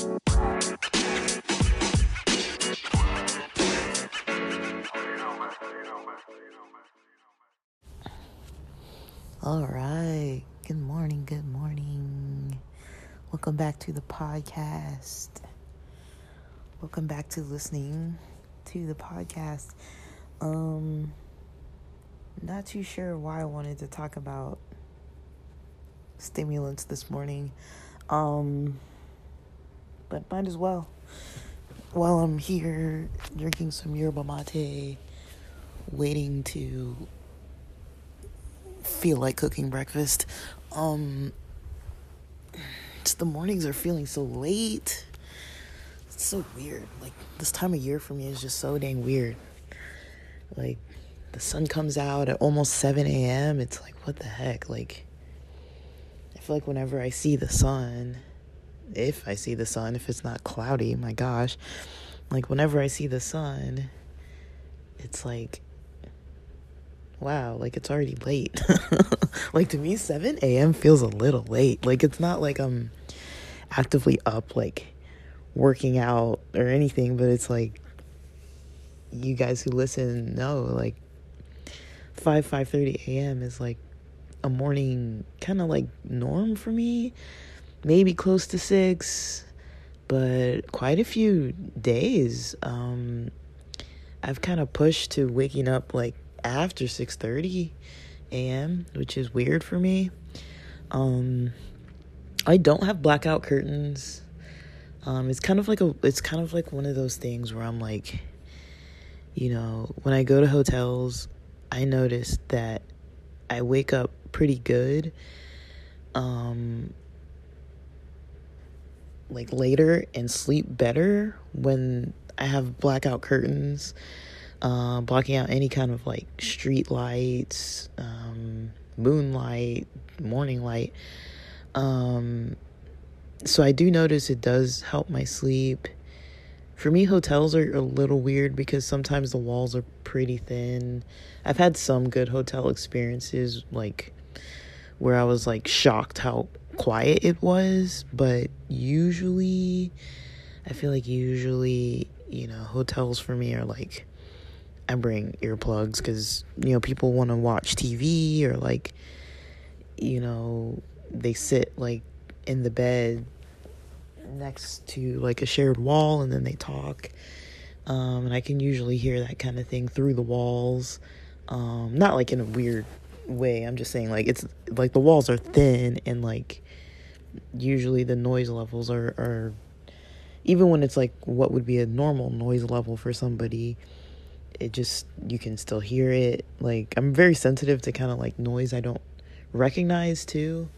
All right. Good morning. Good morning. Welcome back to the podcast. Welcome back to listening to the podcast. Um not too sure why I wanted to talk about stimulants this morning. Um but might as well. While I'm here drinking some yerba mate, waiting to feel like cooking breakfast. Um, the mornings are feeling so late. It's so weird. Like this time of year for me is just so dang weird. Like the sun comes out at almost 7 a.m. It's like, what the heck? Like, I feel like whenever I see the sun, if I see the sun, if it's not cloudy, my gosh, like whenever I see the sun, it's like wow, like it's already late. like to me, 7 a.m. feels a little late. Like it's not like I'm actively up, like working out or anything, but it's like you guys who listen know, like 5 5:30 a.m. is like a morning kind of like norm for me. Maybe close to 6, but quite a few days um I've kind of pushed to waking up like after 6:30 a.m., which is weird for me. Um I don't have blackout curtains. Um it's kind of like a it's kind of like one of those things where I'm like you know, when I go to hotels, I notice that I wake up pretty good um like later and sleep better when I have blackout curtains uh, blocking out any kind of like street lights, um, moonlight, morning light. Um, so I do notice it does help my sleep. For me, hotels are a little weird because sometimes the walls are pretty thin. I've had some good hotel experiences, like where I was like shocked how quiet it was, but usually, I feel like usually, you know, hotels for me are like I bring earplugs because, you know, people want to watch TV or like, you know, they sit like in the bed next to like a shared wall and then they talk. Um, and I can usually hear that kind of thing through the walls. Um, not like in a weird way. I'm just saying like it's like the walls are thin and like usually the noise levels are, are even when it's like what would be a normal noise level for somebody it just you can still hear it like i'm very sensitive to kind of like noise i don't recognize too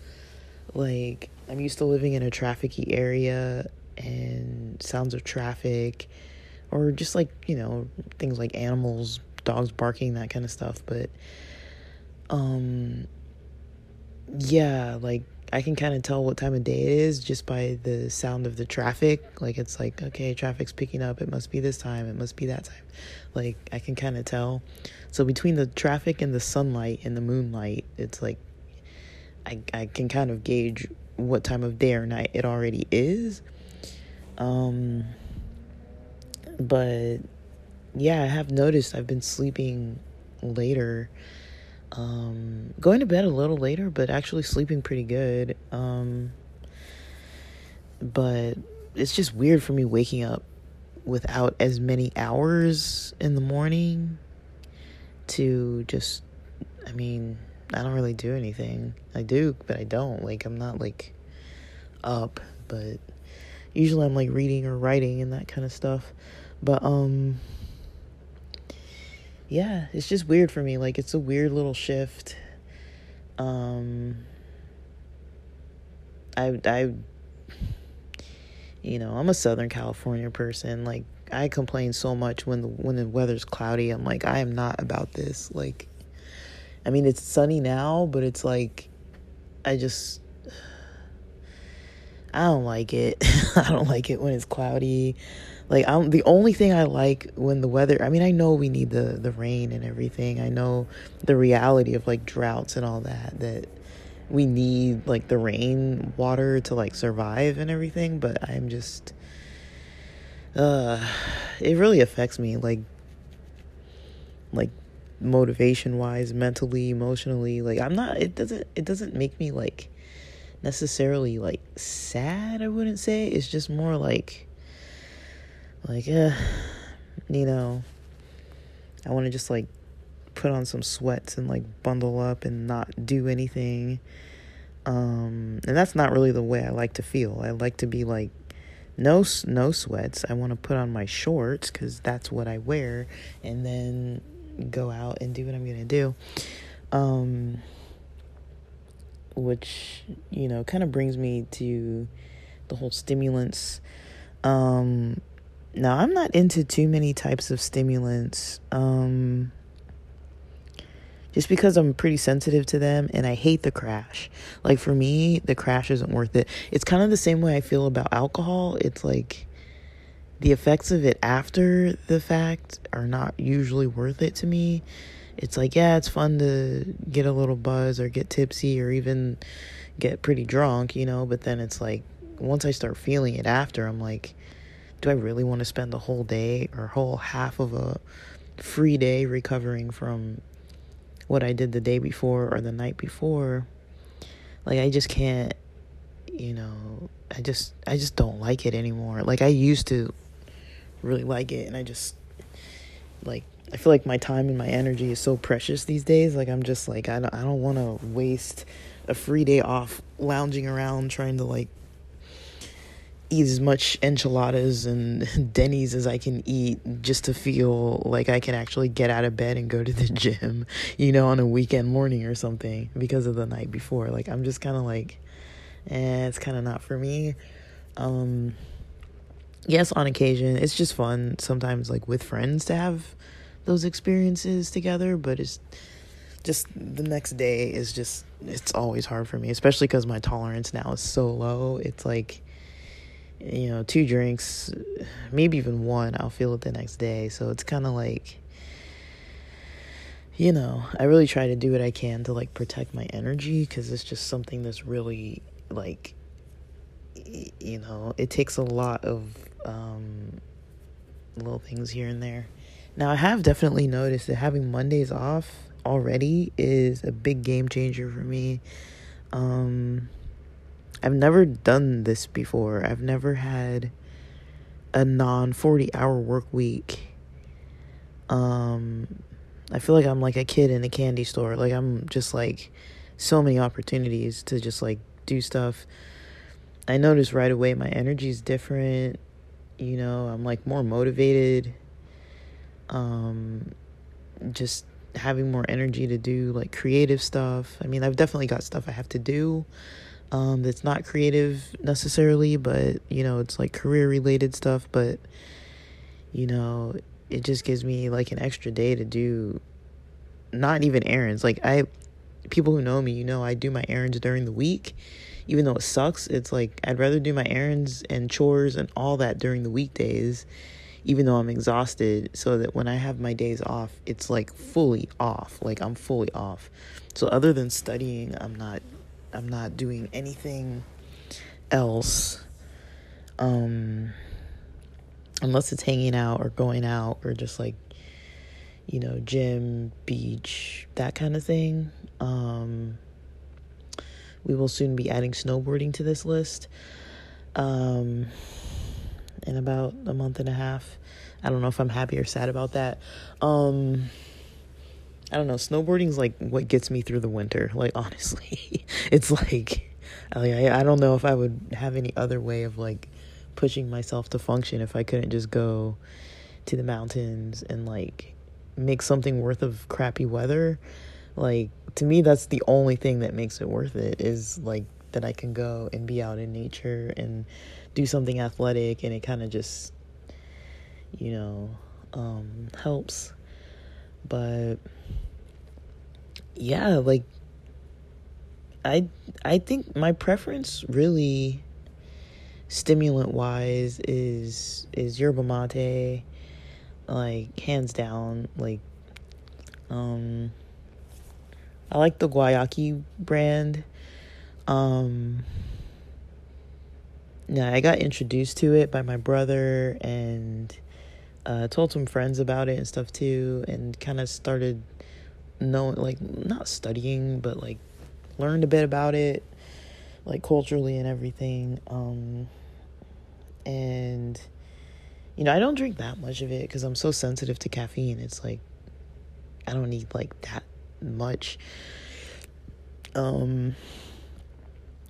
like i'm used to living in a trafficy area and sounds of traffic or just like you know things like animals dogs barking that kind of stuff but um yeah like I can kind of tell what time of day it is just by the sound of the traffic. Like it's like, okay, traffic's picking up. It must be this time. It must be that time. Like I can kind of tell. So between the traffic and the sunlight and the moonlight, it's like I I can kind of gauge what time of day or night it already is. Um but yeah, I have noticed I've been sleeping later um, going to bed a little later, but actually sleeping pretty good. Um, but it's just weird for me waking up without as many hours in the morning to just, I mean, I don't really do anything. I do, but I don't. Like, I'm not like up, but usually I'm like reading or writing and that kind of stuff. But, um, yeah, it's just weird for me. Like it's a weird little shift. Um I I you know, I'm a Southern California person. Like I complain so much when the when the weather's cloudy. I'm like I am not about this. Like I mean, it's sunny now, but it's like I just I don't like it. I don't like it when it's cloudy. Like I'm the only thing I like when the weather I mean I know we need the the rain and everything. I know the reality of like droughts and all that that we need like the rain water to like survive and everything, but I'm just uh it really affects me like like motivation wise, mentally, emotionally. Like I'm not it doesn't it doesn't make me like necessarily like sad, I wouldn't say. It's just more like like uh you know I want to just like put on some sweats and like bundle up and not do anything. Um and that's not really the way I like to feel. I like to be like no no sweats. I want to put on my shorts cuz that's what I wear and then go out and do what I'm going to do. Um which you know kind of brings me to the whole stimulants um now i'm not into too many types of stimulants um just because i'm pretty sensitive to them and i hate the crash. Like for me the crash isn't worth it. It's kind of the same way i feel about alcohol. It's like the effects of it after the fact are not usually worth it to me. It's like, yeah, it's fun to get a little buzz or get tipsy or even get pretty drunk, you know, but then it's like once I start feeling it after, I'm like, do I really want to spend the whole day or whole half of a free day recovering from what I did the day before or the night before? Like I just can't, you know, I just I just don't like it anymore. Like I used to really like it and I just like I feel like my time and my energy is so precious these days. Like I'm just like I don't I don't want to waste a free day off lounging around trying to like eat as much enchiladas and Denny's as I can eat just to feel like I can actually get out of bed and go to the gym, you know, on a weekend morning or something because of the night before. Like I'm just kind of like eh, it's kind of not for me. Um yes, on occasion, it's just fun sometimes like with friends to have those experiences together, but it's just the next day is just it's always hard for me, especially cuz my tolerance now is so low. It's like you know, two drinks, maybe even one, I'll feel it the next day. So it's kind of like you know, I really try to do what I can to like protect my energy cuz it's just something that's really like you know, it takes a lot of um little things here and there. Now, I have definitely noticed that having Mondays off already is a big game changer for me. Um, I've never done this before. I've never had a non 40 hour work week. Um, I feel like I'm like a kid in a candy store. Like, I'm just like so many opportunities to just like do stuff. I notice right away my energy is different. You know, I'm like more motivated um, just having more energy to do like creative stuff. I mean, I've definitely got stuff I have to do um, that's not creative necessarily, but you know, it's like career related stuff. But you know, it just gives me like an extra day to do not even errands. Like, I, people who know me, you know, I do my errands during the week. Even though it sucks, it's like I'd rather do my errands and chores and all that during the weekdays even though I'm exhausted, so that when I have my days off, it's like fully off. Like I'm fully off. So other than studying, I'm not I'm not doing anything else. Um unless it's hanging out or going out or just like you know, gym, beach, that kind of thing. Um we will soon be adding snowboarding to this list. Um in about a month and a half. I don't know if I'm happy or sad about that. Um I don't know. Snowboarding's like what gets me through the winter. Like honestly, it's like I I don't know if I would have any other way of like pushing myself to function if I couldn't just go to the mountains and like make something worth of crappy weather. Like to me that's the only thing that makes it worth it is like that I can go and be out in nature and do something athletic and it kind of just you know um helps but yeah like i i think my preference really stimulant wise is is yerba mate like hands down like um i like the guayaki brand. Um, yeah, I got introduced to it by my brother and uh, told some friends about it and stuff too, and kind of started knowing, like, not studying, but like learned a bit about it, like culturally and everything. Um, and you know, I don't drink that much of it because I'm so sensitive to caffeine. It's like I don't need like that much. Um,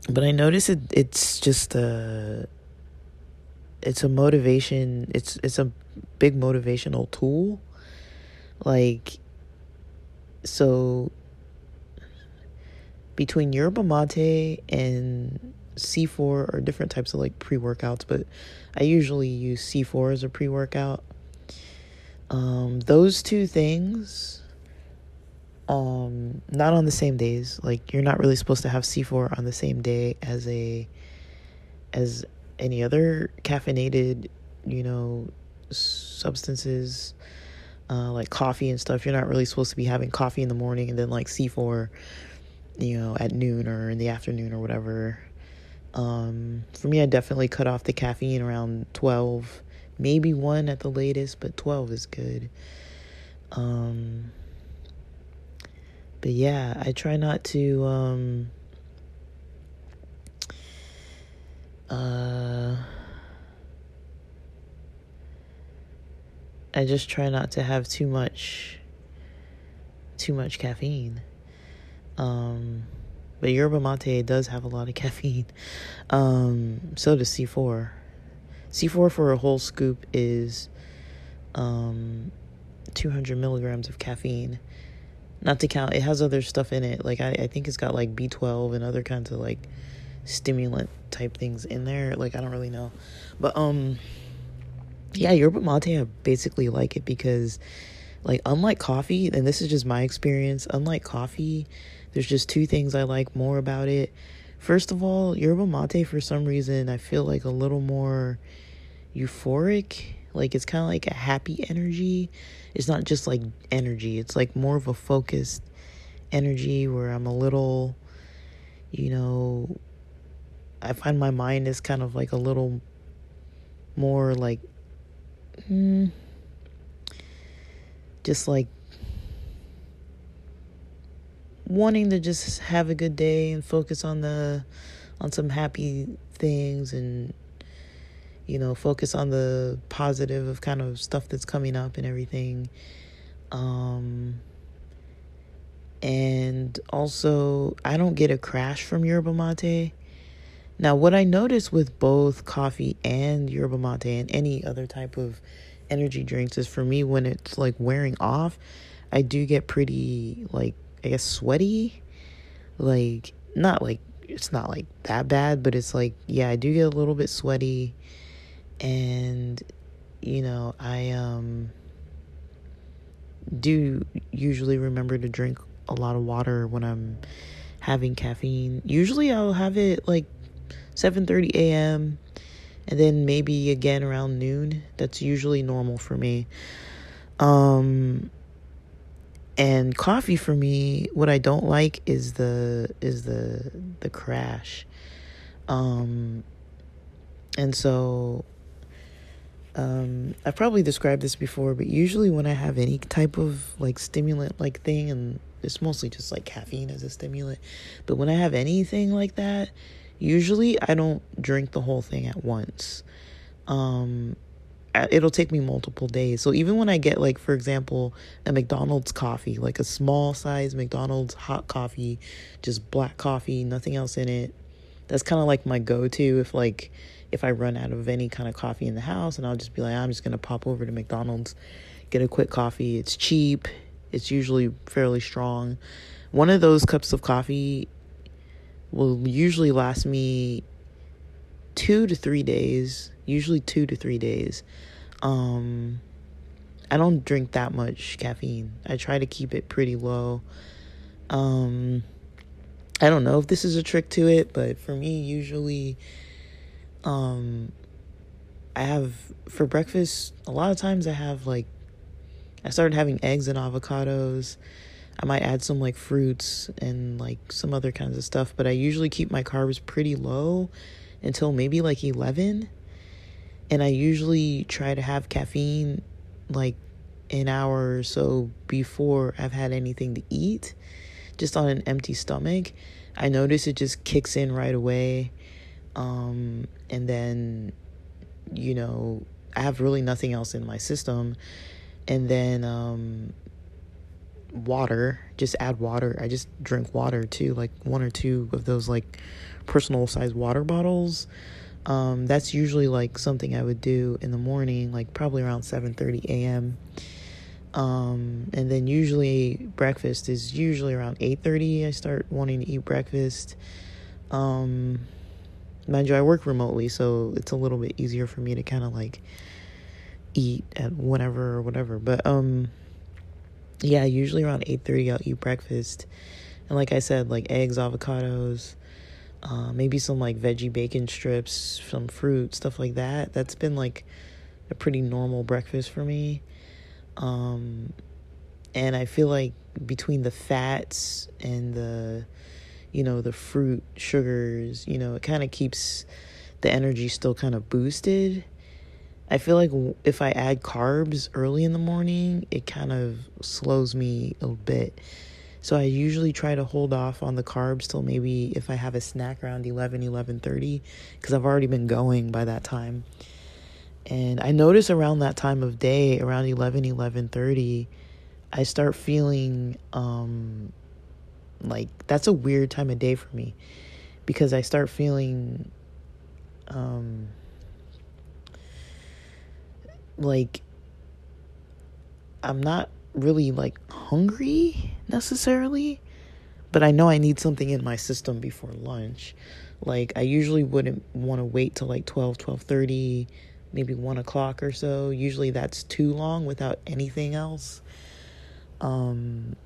but I notice it. It's just a. It's a motivation. It's it's a big motivational tool. Like. So. Between yerba mate and C4 or different types of like pre workouts, but I usually use C4 as a pre workout. Um, those two things um not on the same days like you're not really supposed to have C4 on the same day as a as any other caffeinated you know substances uh like coffee and stuff. You're not really supposed to be having coffee in the morning and then like C4 you know at noon or in the afternoon or whatever. Um for me I definitely cut off the caffeine around 12 maybe 1 at the latest but 12 is good. Um but yeah, I try not to um uh I just try not to have too much too much caffeine. Um but yerba mate does have a lot of caffeine. Um so does C4. C4 for a whole scoop is um 200 milligrams of caffeine not to count, it has other stuff in it. Like I, I think it's got like B twelve and other kinds of like stimulant type things in there. Like I don't really know, but um, yeah, yerba mate I basically like it because, like, unlike coffee, and this is just my experience. Unlike coffee, there's just two things I like more about it. First of all, yerba mate for some reason I feel like a little more euphoric like it's kind of like a happy energy. It's not just like energy. It's like more of a focused energy where I'm a little you know I find my mind is kind of like a little more like hmm, just like wanting to just have a good day and focus on the on some happy things and you know, focus on the positive of kind of stuff that's coming up and everything. Um, and also, I don't get a crash from yerba mate. Now, what I notice with both coffee and yerba mate and any other type of energy drinks is for me when it's like wearing off, I do get pretty, like, I guess, sweaty. Like, not like, it's not like that bad, but it's like, yeah, I do get a little bit sweaty and you know i um do usually remember to drink a lot of water when i'm having caffeine usually i'll have it like 7:30 a.m. and then maybe again around noon that's usually normal for me um and coffee for me what i don't like is the is the the crash um and so um, I've probably described this before, but usually when I have any type of like stimulant like thing, and it's mostly just like caffeine as a stimulant, but when I have anything like that, usually I don't drink the whole thing at once. Um, it'll take me multiple days. So even when I get like for example, a McDonald's coffee, like a small size McDonald's hot coffee, just black coffee, nothing else in it. That's kind of like my go-to if like if I run out of any kind of coffee in the house, and I'll just be like, I'm just gonna pop over to McDonald's, get a quick coffee. It's cheap. It's usually fairly strong. One of those cups of coffee will usually last me two to three days. Usually two to three days. Um, I don't drink that much caffeine. I try to keep it pretty low. Um, I don't know if this is a trick to it, but for me, usually um I have for breakfast a lot of times I have like I started having eggs and avocados. I might add some like fruits and like some other kinds of stuff, but I usually keep my carbs pretty low until maybe like 11. And I usually try to have caffeine like an hour or so before I've had anything to eat, just on an empty stomach. I notice it just kicks in right away. Um, and then, you know, I have really nothing else in my system. And then, um, water, just add water. I just drink water too, like one or two of those like personal size water bottles. Um, that's usually like something I would do in the morning, like probably around 7:30 a.m. Um, and then usually breakfast is usually around 8:30. I start wanting to eat breakfast. Um, mind you, I work remotely, so it's a little bit easier for me to kind of like eat at whenever or whatever. But um, yeah, usually around 8:30 I'll eat breakfast. And like I said, like eggs, avocados, uh, maybe some like veggie bacon strips, some fruit, stuff like that. That's been like a pretty normal breakfast for me. Um, and I feel like between the fats and the, you know, the fruit, sugars, you know, it kind of keeps the energy still kind of boosted. I feel like if I add carbs early in the morning, it kind of slows me a bit. So I usually try to hold off on the carbs till maybe if I have a snack around 11, 11:30 cuz I've already been going by that time. And I notice around that time of day, around 11, 11:30, I start feeling um like that's a weird time of day for me because I start feeling um like I'm not really like hungry necessarily, but I know I need something in my system before lunch. Like I usually wouldn't want to wait till like 12, 12:30, maybe 1 o'clock or so. Usually that's too long without anything else. Um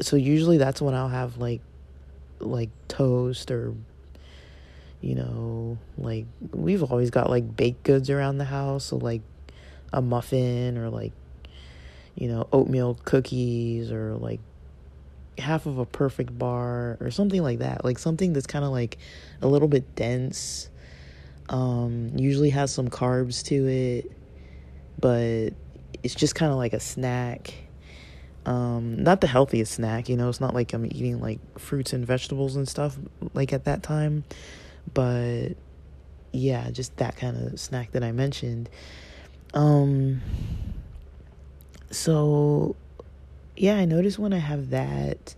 so usually that's when I'll have like like toast or you know, like we've always got like baked goods around the house, so like a muffin or like you know oatmeal cookies or like half of a perfect bar or something like that. Like something that's kind of like a little bit dense. Um usually has some carbs to it but it's just kind of like a snack. Um not the healthiest snack you know it's not like i'm eating like fruits and vegetables and stuff like at that time but yeah just that kind of snack that i mentioned um, so yeah, I notice when I have that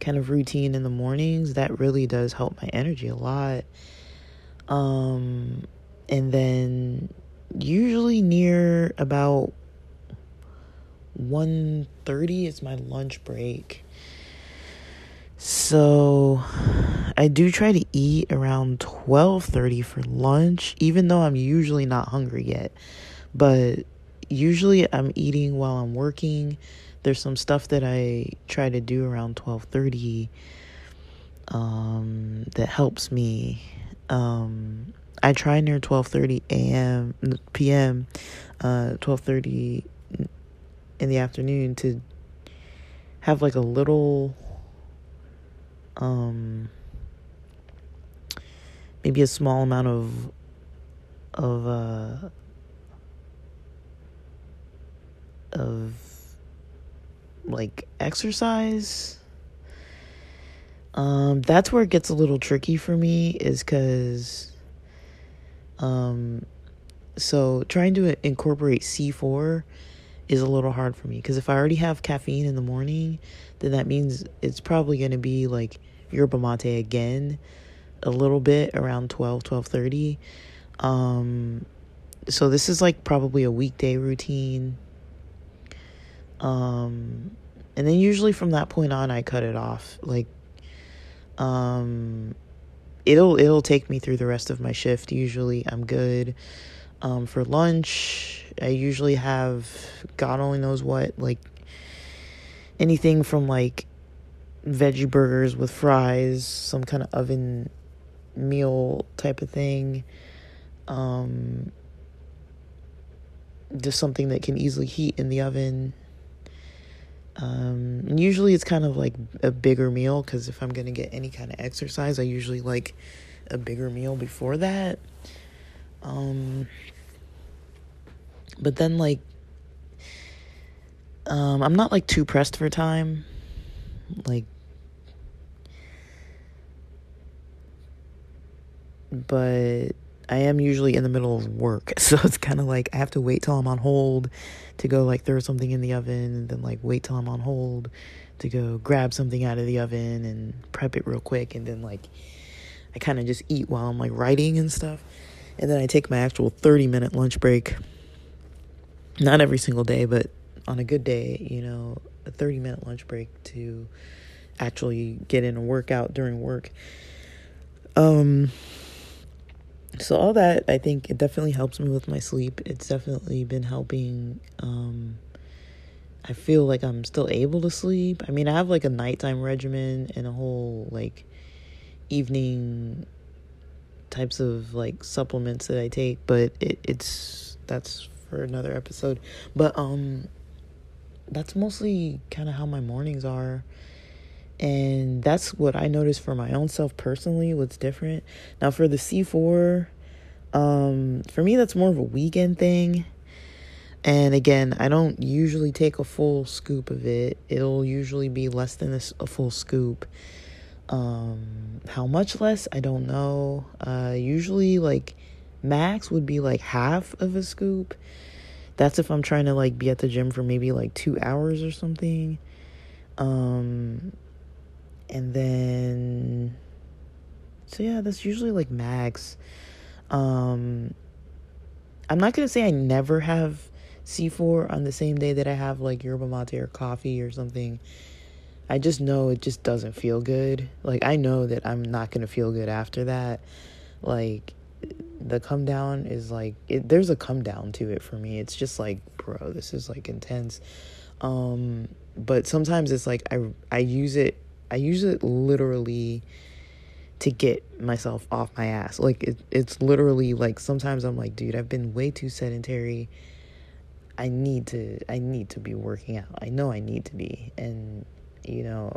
kind of routine in the mornings, that really does help my energy a lot. Um, and then usually near about 1:30 is my lunch break. So I do try to eat around 12:30 for lunch even though I'm usually not hungry yet but usually I'm eating while I'm working. There's some stuff that I try to do around 12:30 um, that helps me. Um, I try near 12:30 a.m. p.m. uh 12:30 in the afternoon to have like a little um maybe a small amount of of uh of like exercise. Um that's where it gets a little tricky for me is cuz um so trying to incorporate C4 is a little hard for me. Because if I already have caffeine in the morning, then that means it's probably going to be like yerba mate again a little bit around 12 12:30 um so this is like probably a weekday routine um, and then usually from that point on, I cut it off. Like, um, it'll it'll take me through the rest of my shift. Usually, I'm good. Um, for lunch, I usually have God only knows what, like anything from like veggie burgers with fries, some kind of oven meal type of thing. Um, just something that can easily heat in the oven Um, usually it's kind of like a bigger meal because if I'm gonna get any kind of exercise, I usually like a bigger meal before that. Um, but then like, um, I'm not like too pressed for time. Like, but I am usually in the middle of work. So it's kind of like I have to wait till I'm on hold to go like throw something in the oven and then like wait till I'm on hold to go grab something out of the oven and prep it real quick and then like I kind of just eat while I'm like writing and stuff. And then I take my actual 30 minute lunch break. Not every single day, but on a good day, you know, a 30 minute lunch break to actually get in a workout during work. Um so all that I think it definitely helps me with my sleep. It's definitely been helping um I feel like I'm still able to sleep. I mean, I have like a nighttime regimen and a whole like evening types of like supplements that I take, but it, it's that's for another episode. But um that's mostly kind of how my mornings are. And that's what I noticed for my own self personally, what's different. Now for the C4, um, for me that's more of a weekend thing. And again, I don't usually take a full scoop of it. It'll usually be less than a, full scoop. Um, how much less? I don't know. Uh, usually like max would be like half of a scoop. That's if I'm trying to like be at the gym for maybe like 2 hours or something. Um and then so yeah that's usually like max um i'm not gonna say i never have c4 on the same day that i have like yerba mate or coffee or something. I just know it just doesn't feel good. Like i know that i'm not gonna feel good after that. Like the come down is like it, there's a come down to it for me. It's just like bro this is like intense. Um but sometimes it's like i i use it I use it literally to get myself off my ass. Like it, it's literally like sometimes I'm like, dude, I've been way too sedentary. I need to I need to be working out. I know I need to be. And you know,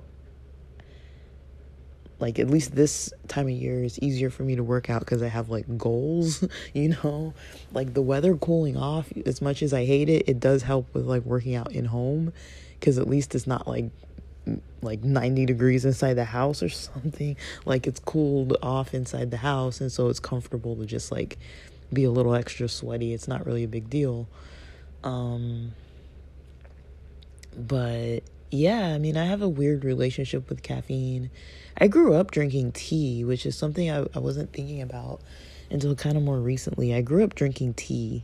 like at least this time of year is easier for me to work out cuz I have like goals, you know? Like the weather cooling off as much as I hate it, it does help with like working out in home cuz at least it's not like like 90 degrees inside the house or something. Like it's cooled off inside the house, and so it's comfortable to just like be a little extra sweaty. It's not really a big deal. Um, but yeah, I mean, I have a weird relationship with caffeine. I grew up drinking tea, which is something I, I wasn't thinking about until kind of more recently. I grew up drinking tea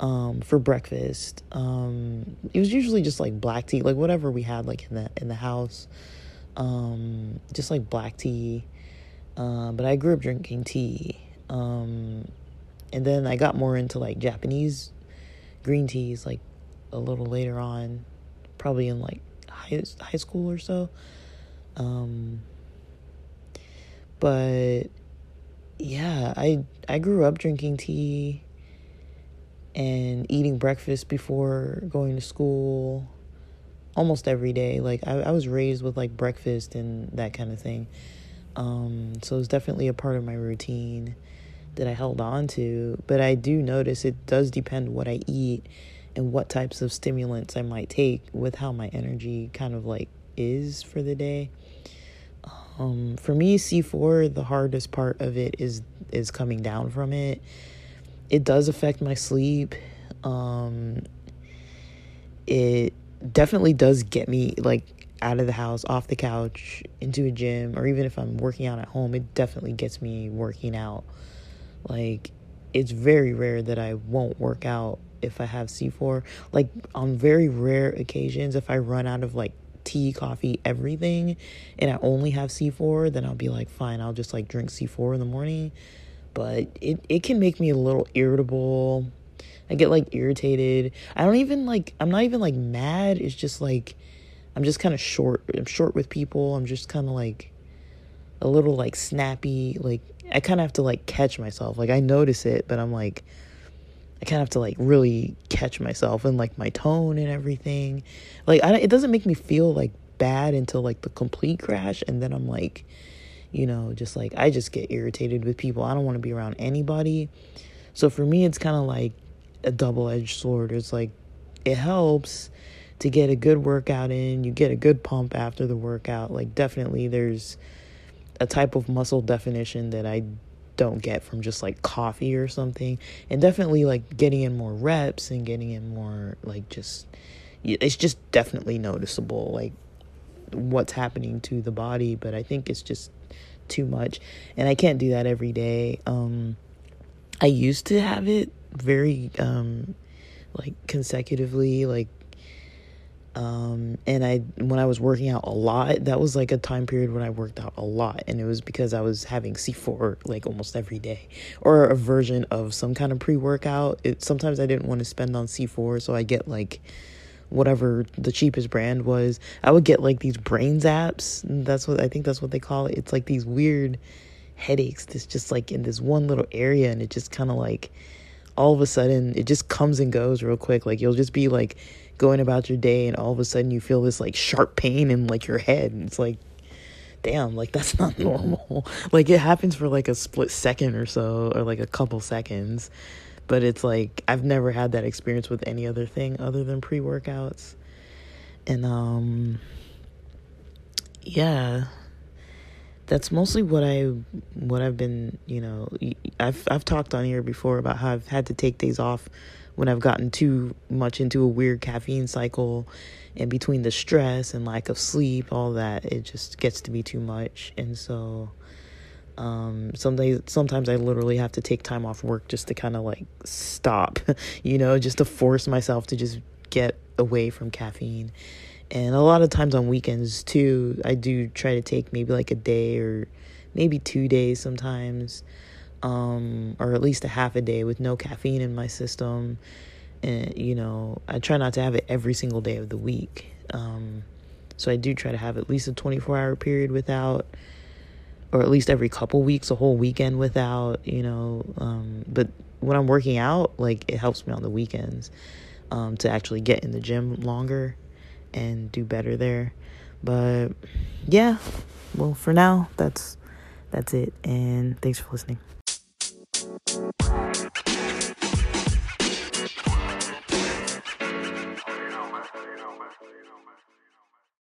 um, for breakfast. Um, it was usually just like black tea, like whatever we had like in the in the house. Um, just like black tea. Uh, but I grew up drinking tea. Um, and then I got more into like Japanese green teas like a little later on, probably in like high high school or so. Um, but yeah, I I grew up drinking tea and eating breakfast before going to school almost every day. Like I, I was raised with like breakfast and that kind of thing. Um, so it's definitely a part of my routine that I held on to. But I do notice it does depend what I eat and what types of stimulants I might take with how my energy kind of like is for the day. Um, for me, C4, the hardest part of it is is coming down from it it does affect my sleep. Um, it definitely does get me like out of the house, off the couch, into a gym, or even if I'm working out at home, it definitely gets me working out. Like, it's very rare that I won't work out if I have C4. Like, on very rare occasions, if I run out of like tea, coffee, everything, and I only have C4, then I'll be like, fine, I'll just like drink C4 in the morning but it, it can make me a little irritable. I get like irritated. I don't even like I'm not even like mad. It's just like I'm just kind of short. I'm short with people. I'm just kind of like a little like snappy. Like I kind of have to like catch myself. Like I notice it, but I'm like I kind of have to like really catch myself and like my tone and everything. Like I, it doesn't make me feel like bad until like the complete crash and then I'm like you know, just like I just get irritated with people. I don't want to be around anybody. So for me it's kind of like a double-edged sword. It's like it helps to get a good workout in. You get a good pump after the workout. Like definitely there's a type of muscle definition that I don't get from just like coffee or something. And definitely like getting in more reps and getting in more like just it's just definitely noticeable like what's happening to the body, but I think it's just too much and I can't do that every day. Um I used to have it very um like consecutively like um, and I when I was working out a lot, that was like a time period when I worked out a lot, and it was because I was having C4 like almost every day, or a version of some kind of pre workout. It sometimes I didn't want to spend on C4, so I get like whatever the cheapest brand was. I would get like these brain zaps. That's what I think that's what they call it. It's like these weird headaches that's just like in this one little area, and it just kind of like all of a sudden it just comes and goes real quick. Like you'll just be like going about your day and all of a sudden you feel this like sharp pain in like your head and it's like damn like that's not normal like it happens for like a split second or so or like a couple seconds but it's like I've never had that experience with any other thing other than pre-workouts and um yeah that's mostly what I what I've been, you know, I've I've talked on here before about how I've had to take days off when I've gotten too much into a weird caffeine cycle and between the stress and lack of sleep, all that, it just gets to be too much. And so um some days sometimes I literally have to take time off work just to kind of like stop, you know, just to force myself to just get away from caffeine. And a lot of times on weekends too, I do try to take maybe like a day or maybe two days sometimes um, or at least a half a day with no caffeine in my system. And, you know, I try not to have it every single day of the week. Um, so I do try to have at least a 24 hour period without, or at least every couple weeks, a whole weekend without, you know. Um, but when I'm working out, like it helps me on the weekends um, to actually get in the gym longer and do better there. But yeah, well, for now, that's that's it. And thanks for listening.